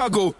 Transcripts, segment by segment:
struggle.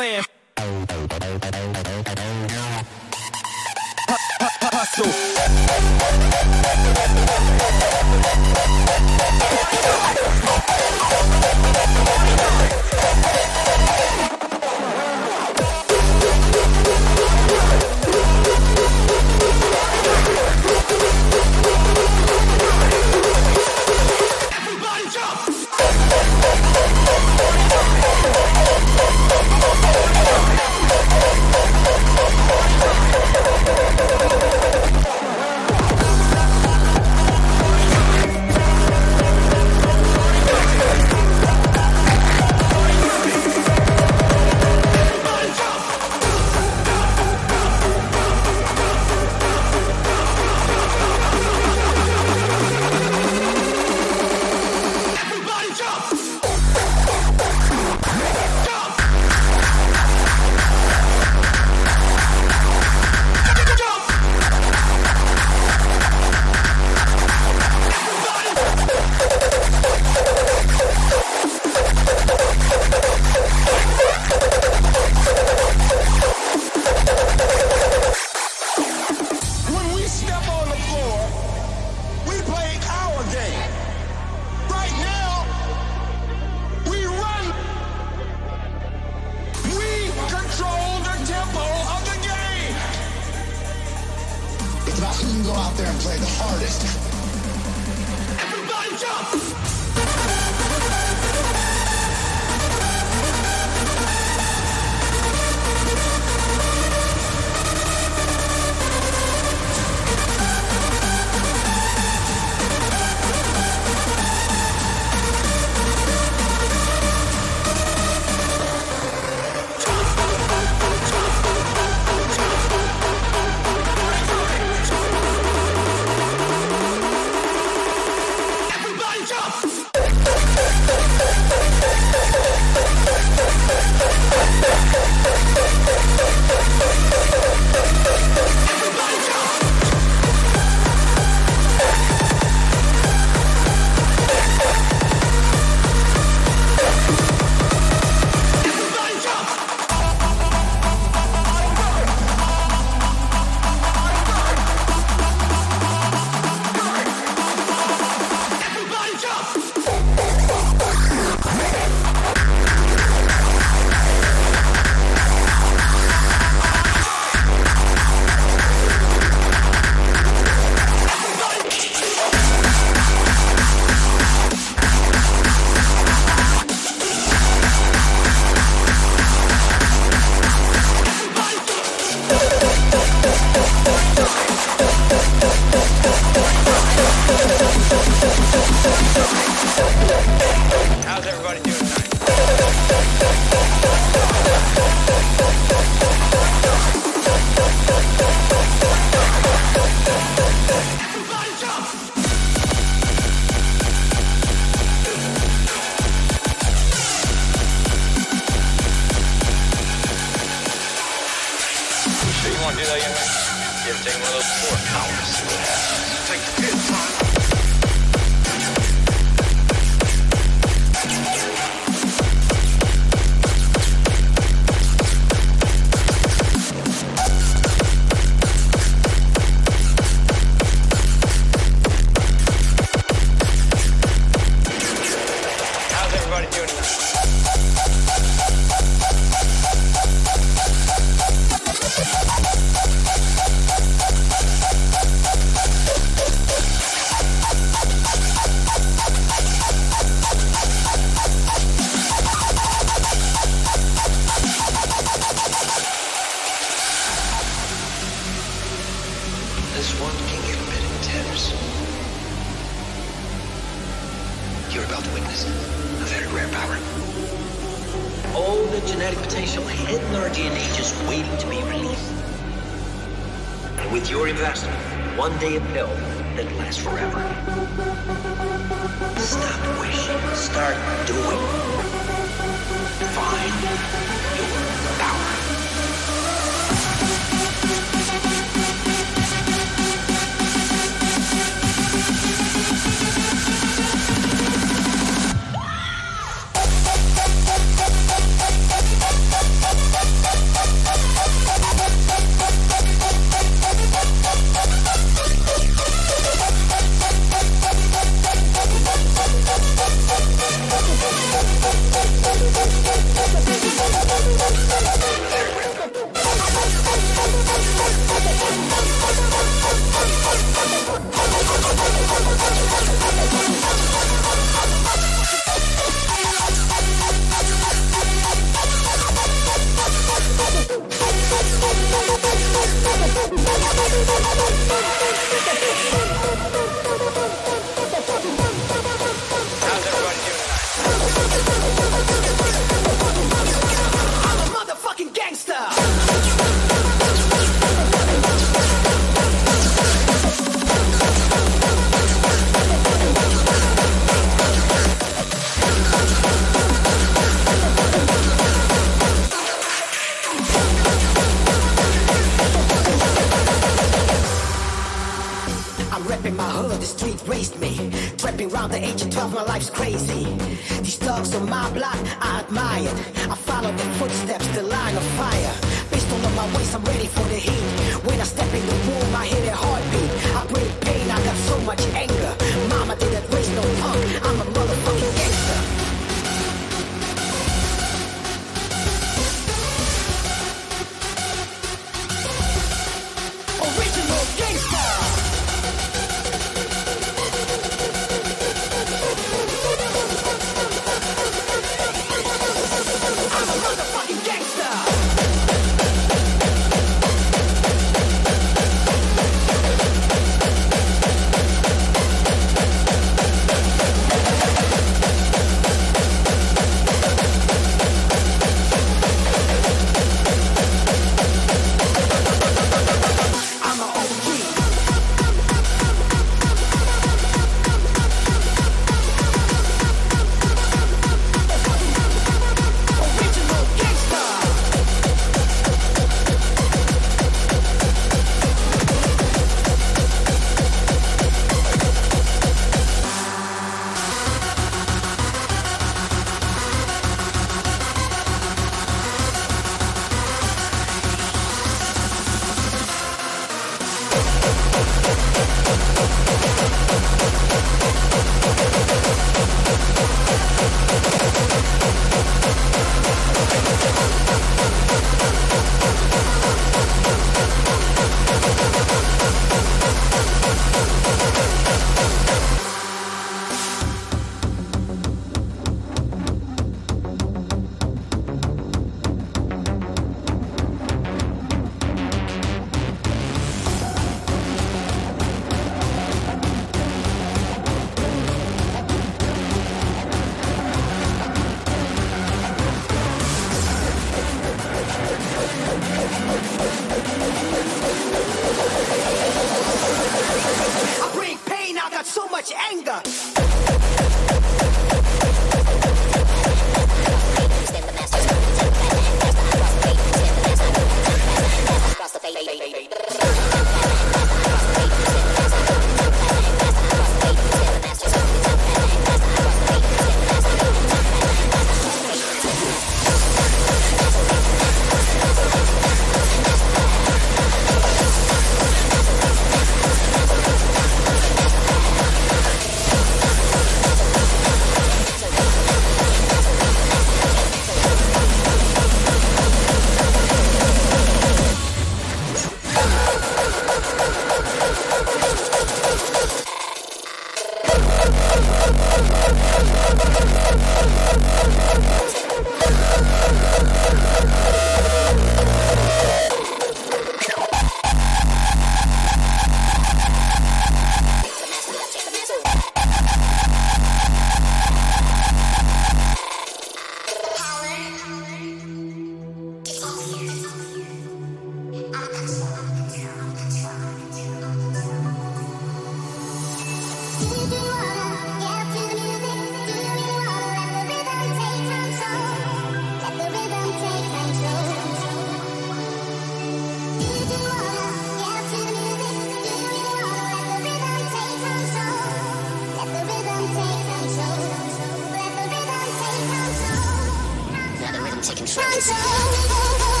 taking control.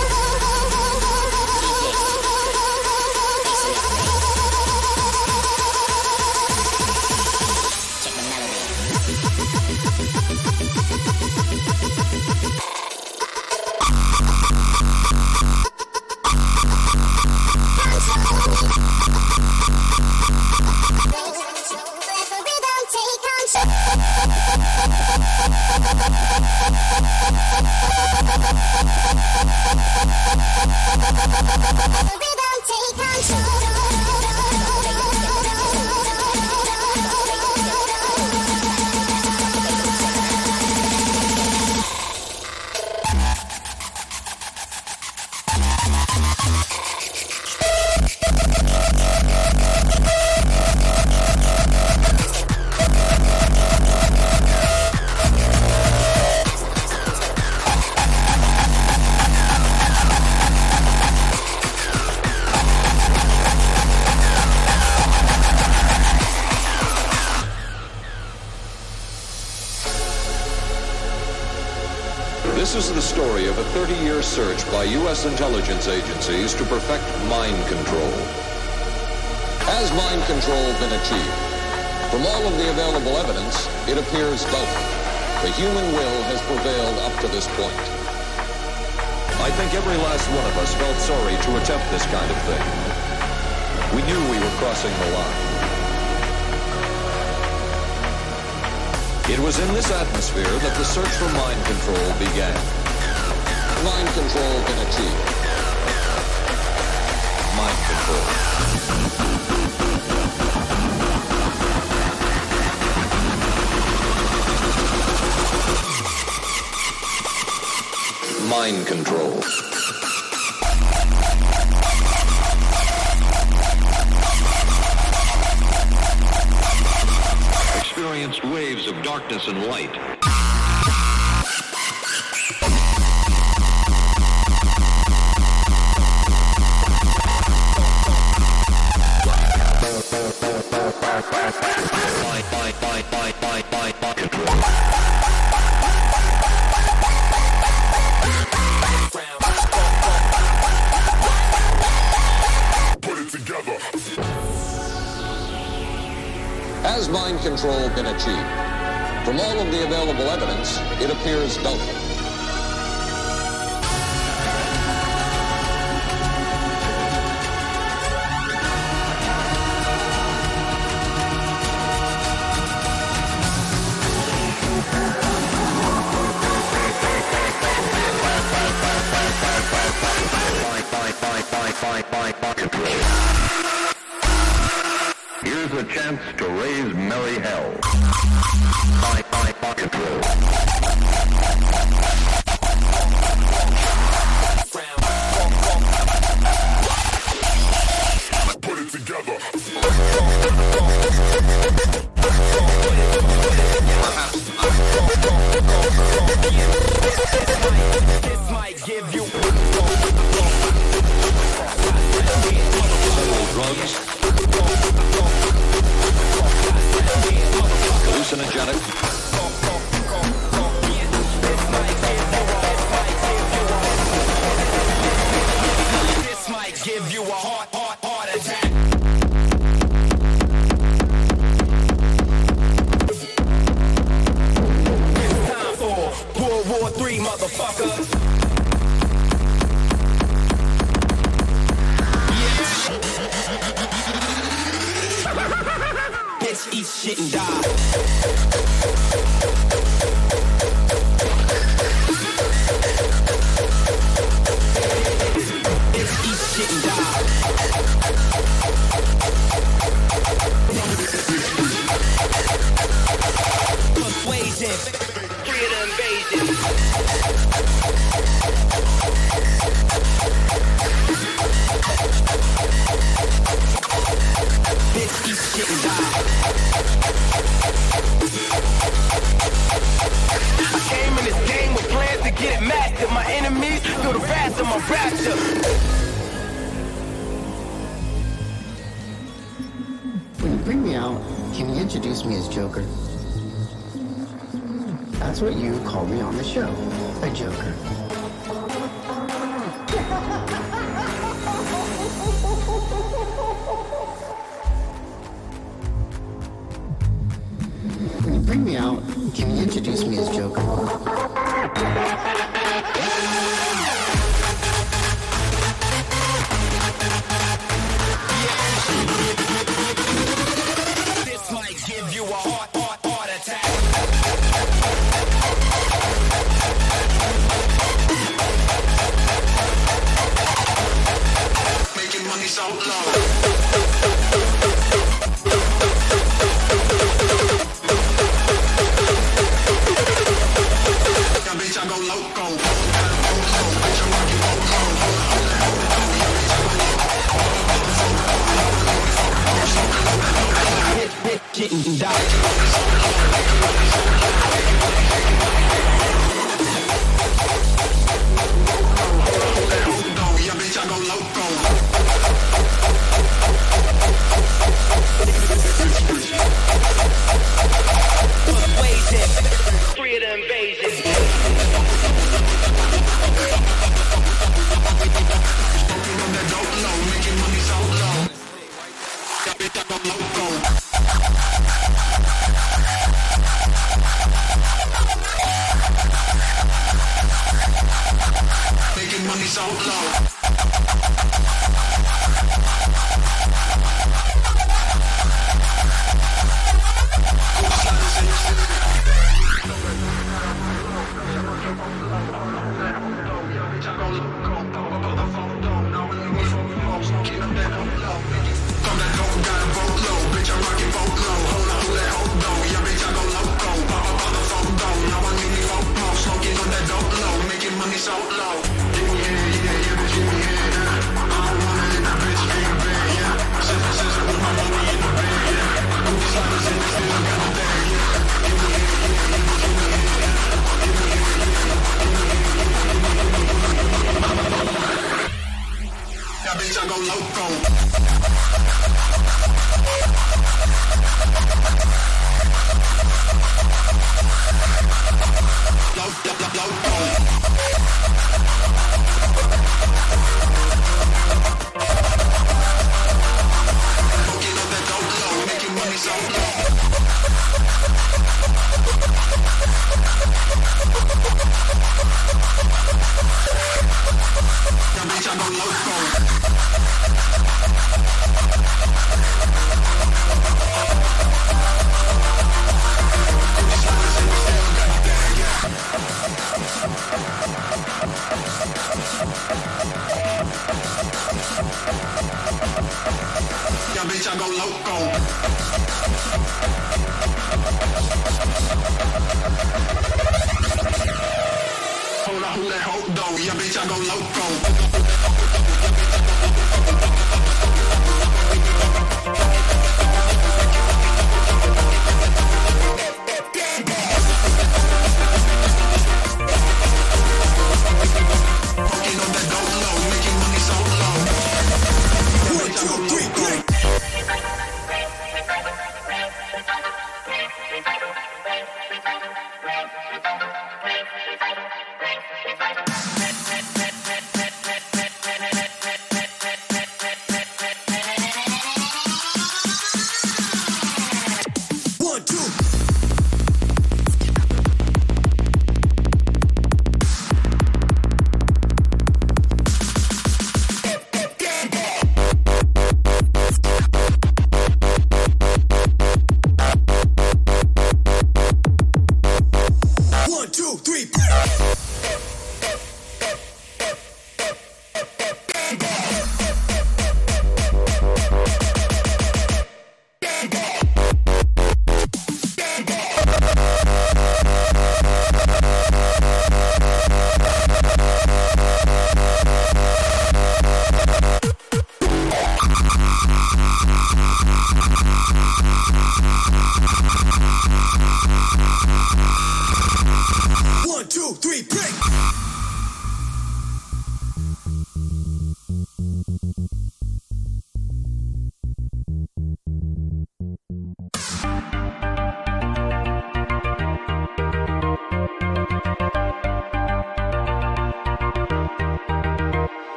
U.S. intelligence agencies to perfect mind control. Has mind control been achieved? From all of the available evidence, it appears doubtful. The human will has prevailed up to this point. I think every last one of us felt sorry to attempt this kind of thing. We knew we were crossing the line. It was in this atmosphere that the search for mind control began. Mind control been achieved. Mind control. Mind control. Experienced waves of darkness and light.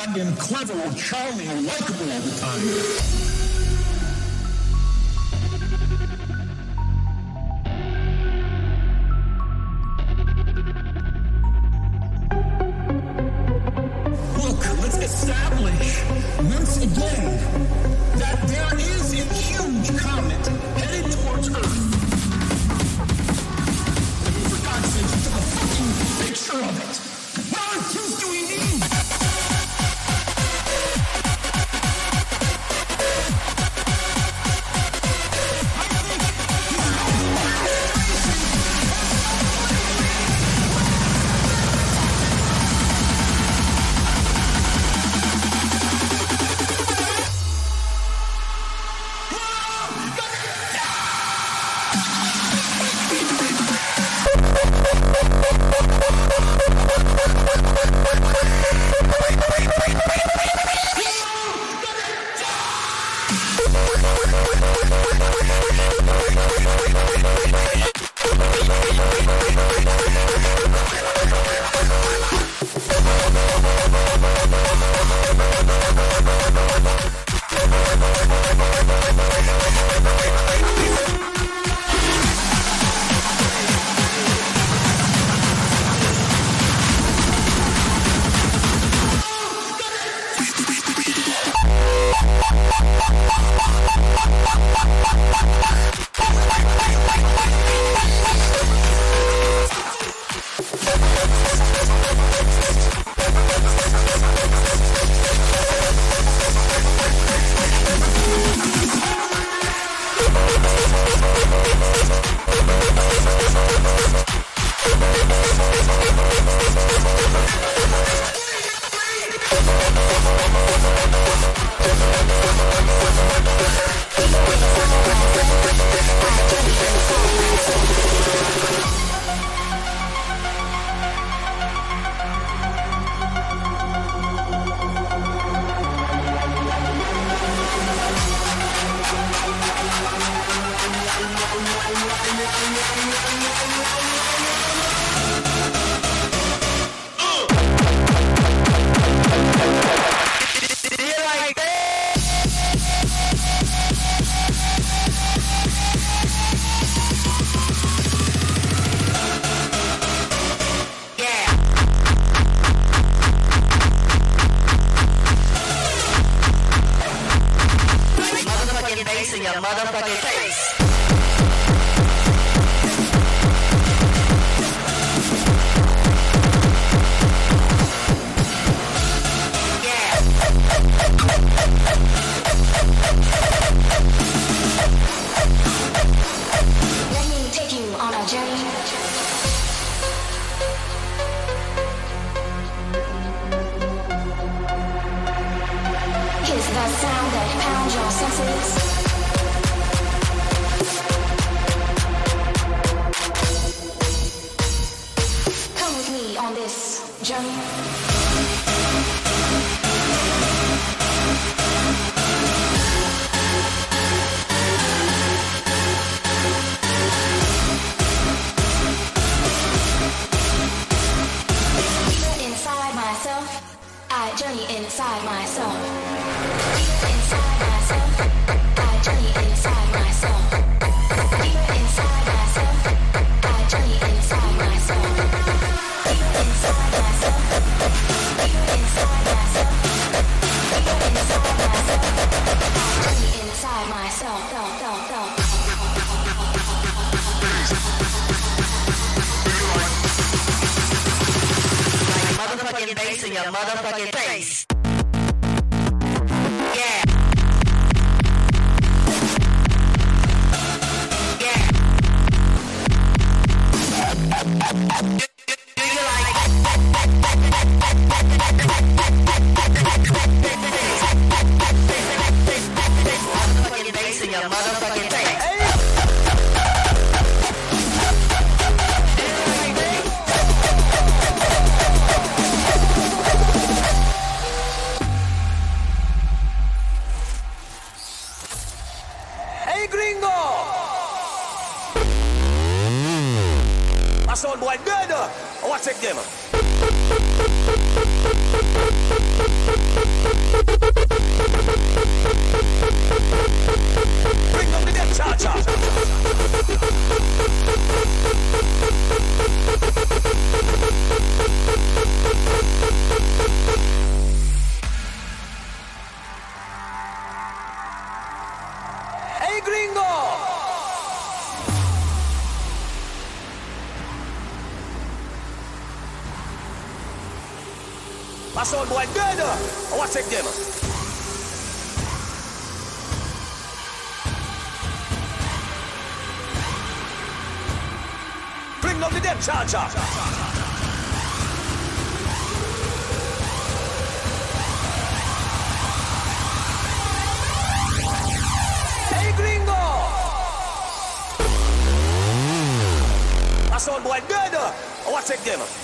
Sound clever charming My boy dead. Uh, I want check them. Bring down the death charger. Hey, gringo! Charger. sound boy dead. I want to take them.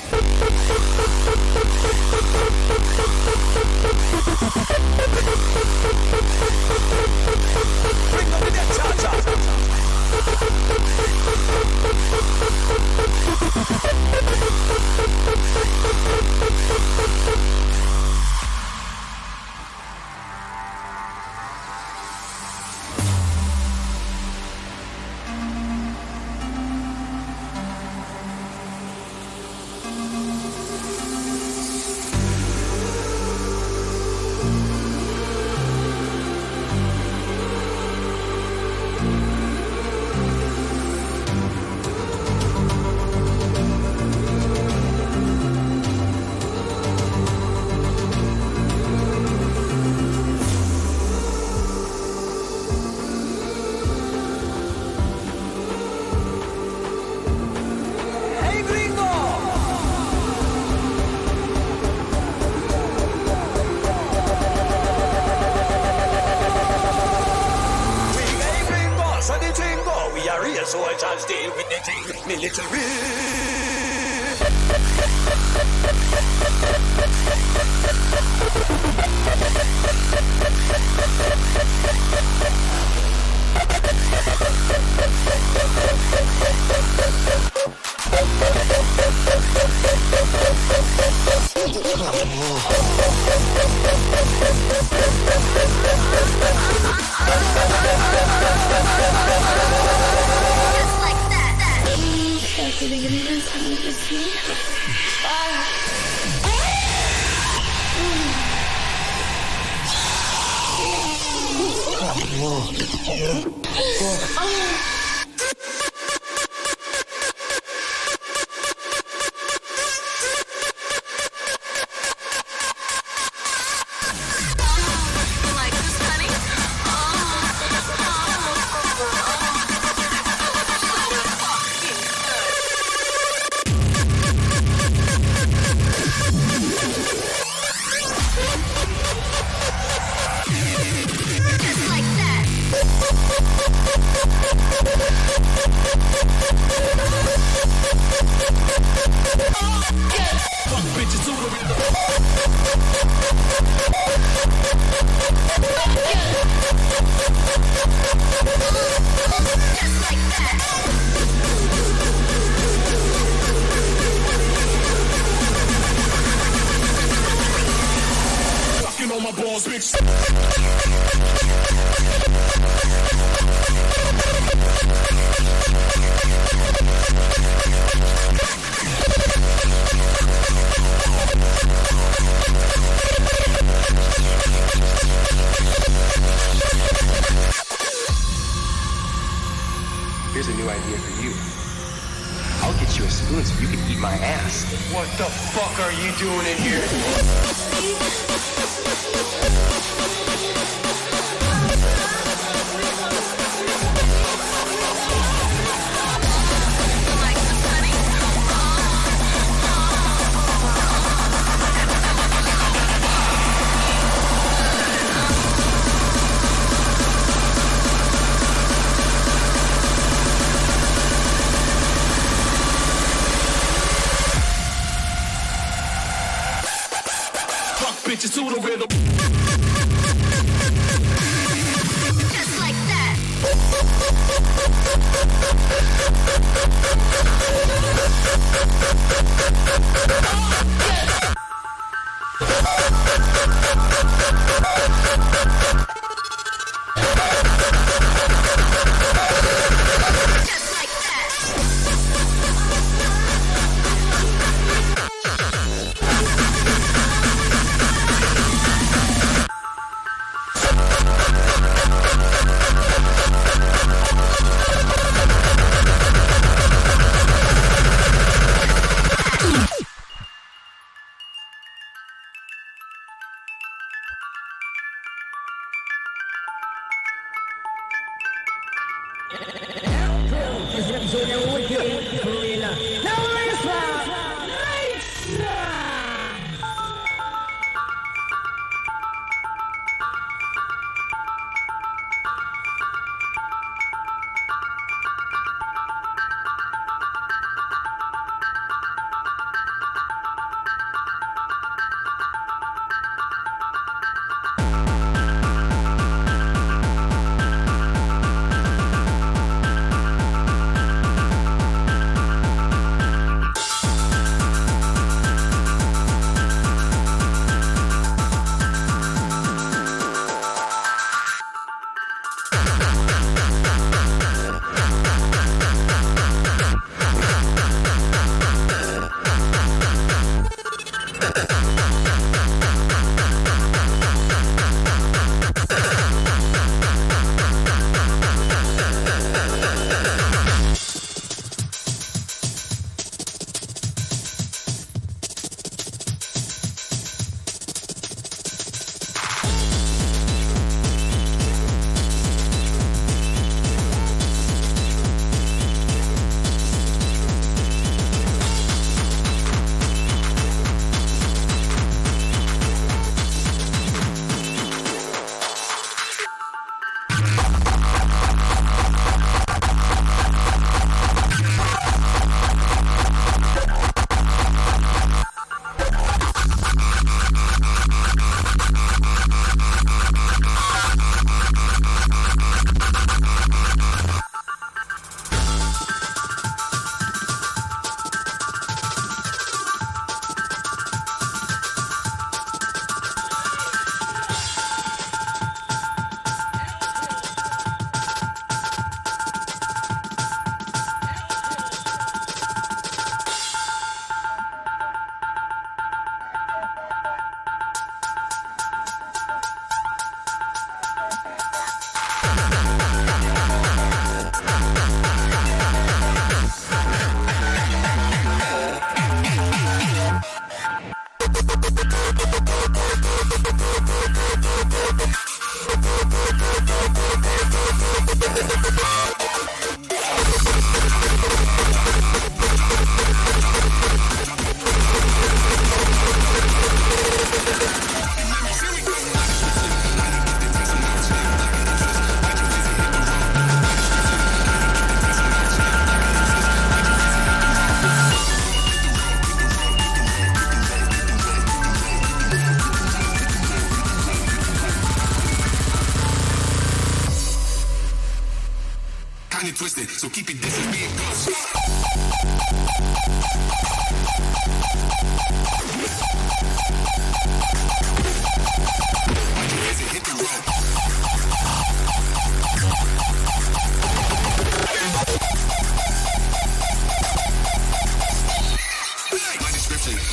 Kinda twisted, so keep close.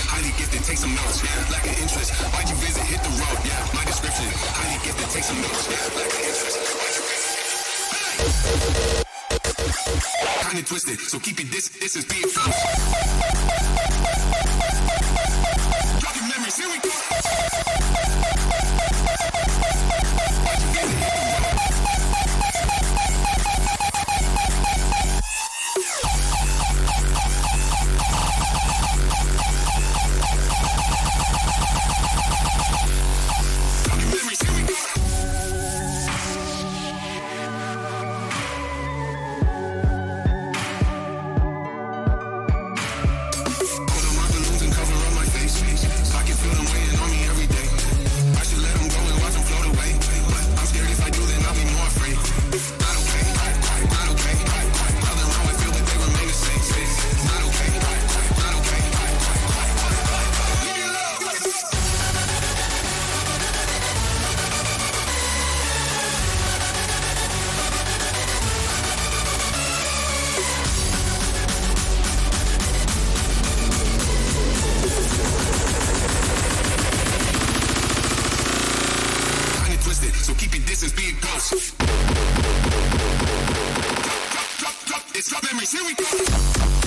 Highly gifted, take some notes. Yeah, lack of interest. Why'd you visit? Hit the road. Yeah, my description, highly gifted, take some notes. Yeah, lack of interest. Kinda twisted, so keep your dis distance being close. Jogging memories, here we go. It's drop memories, here we go.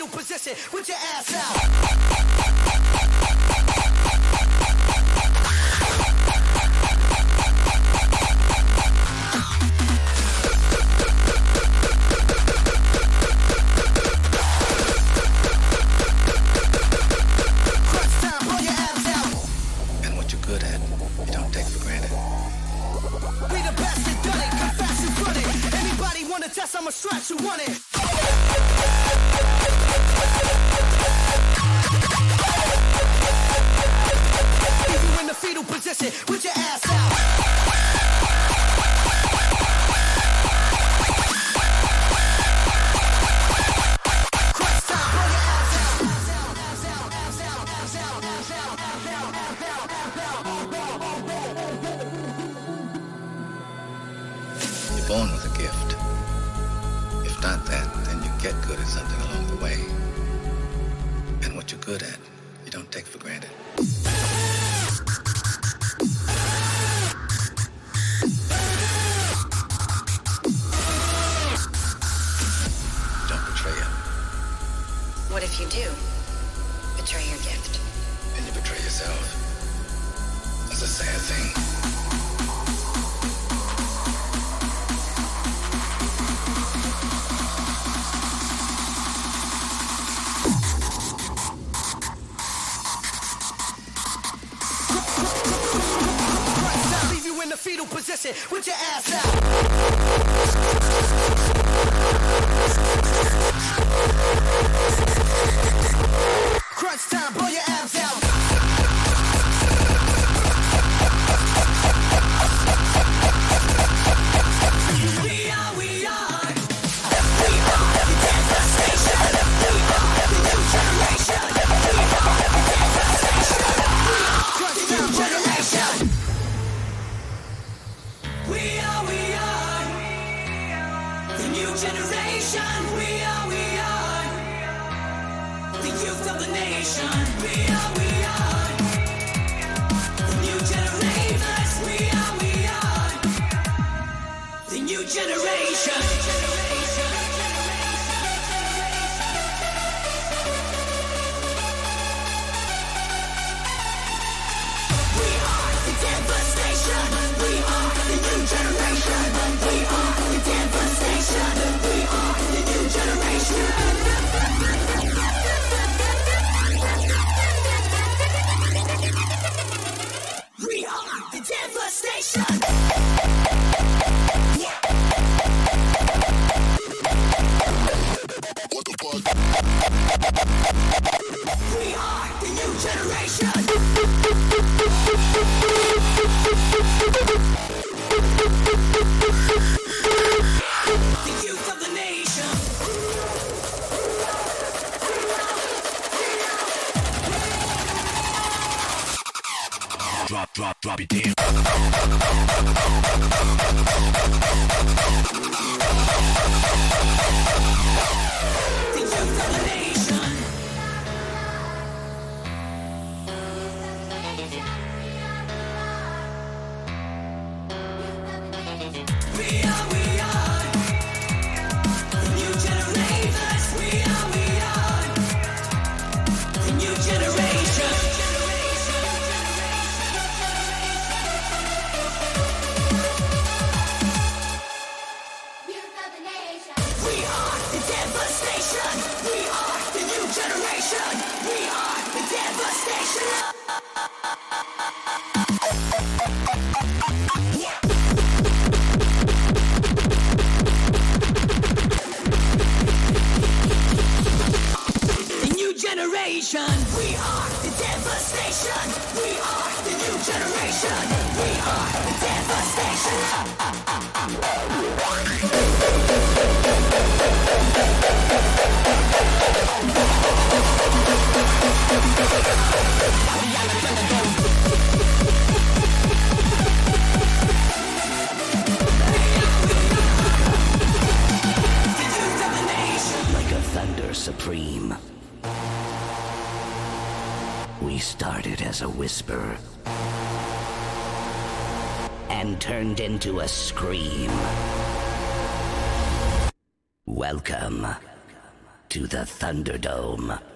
Fetal position with your ass out. Into a scream. Welcome to the Thunderdome.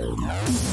Tchau.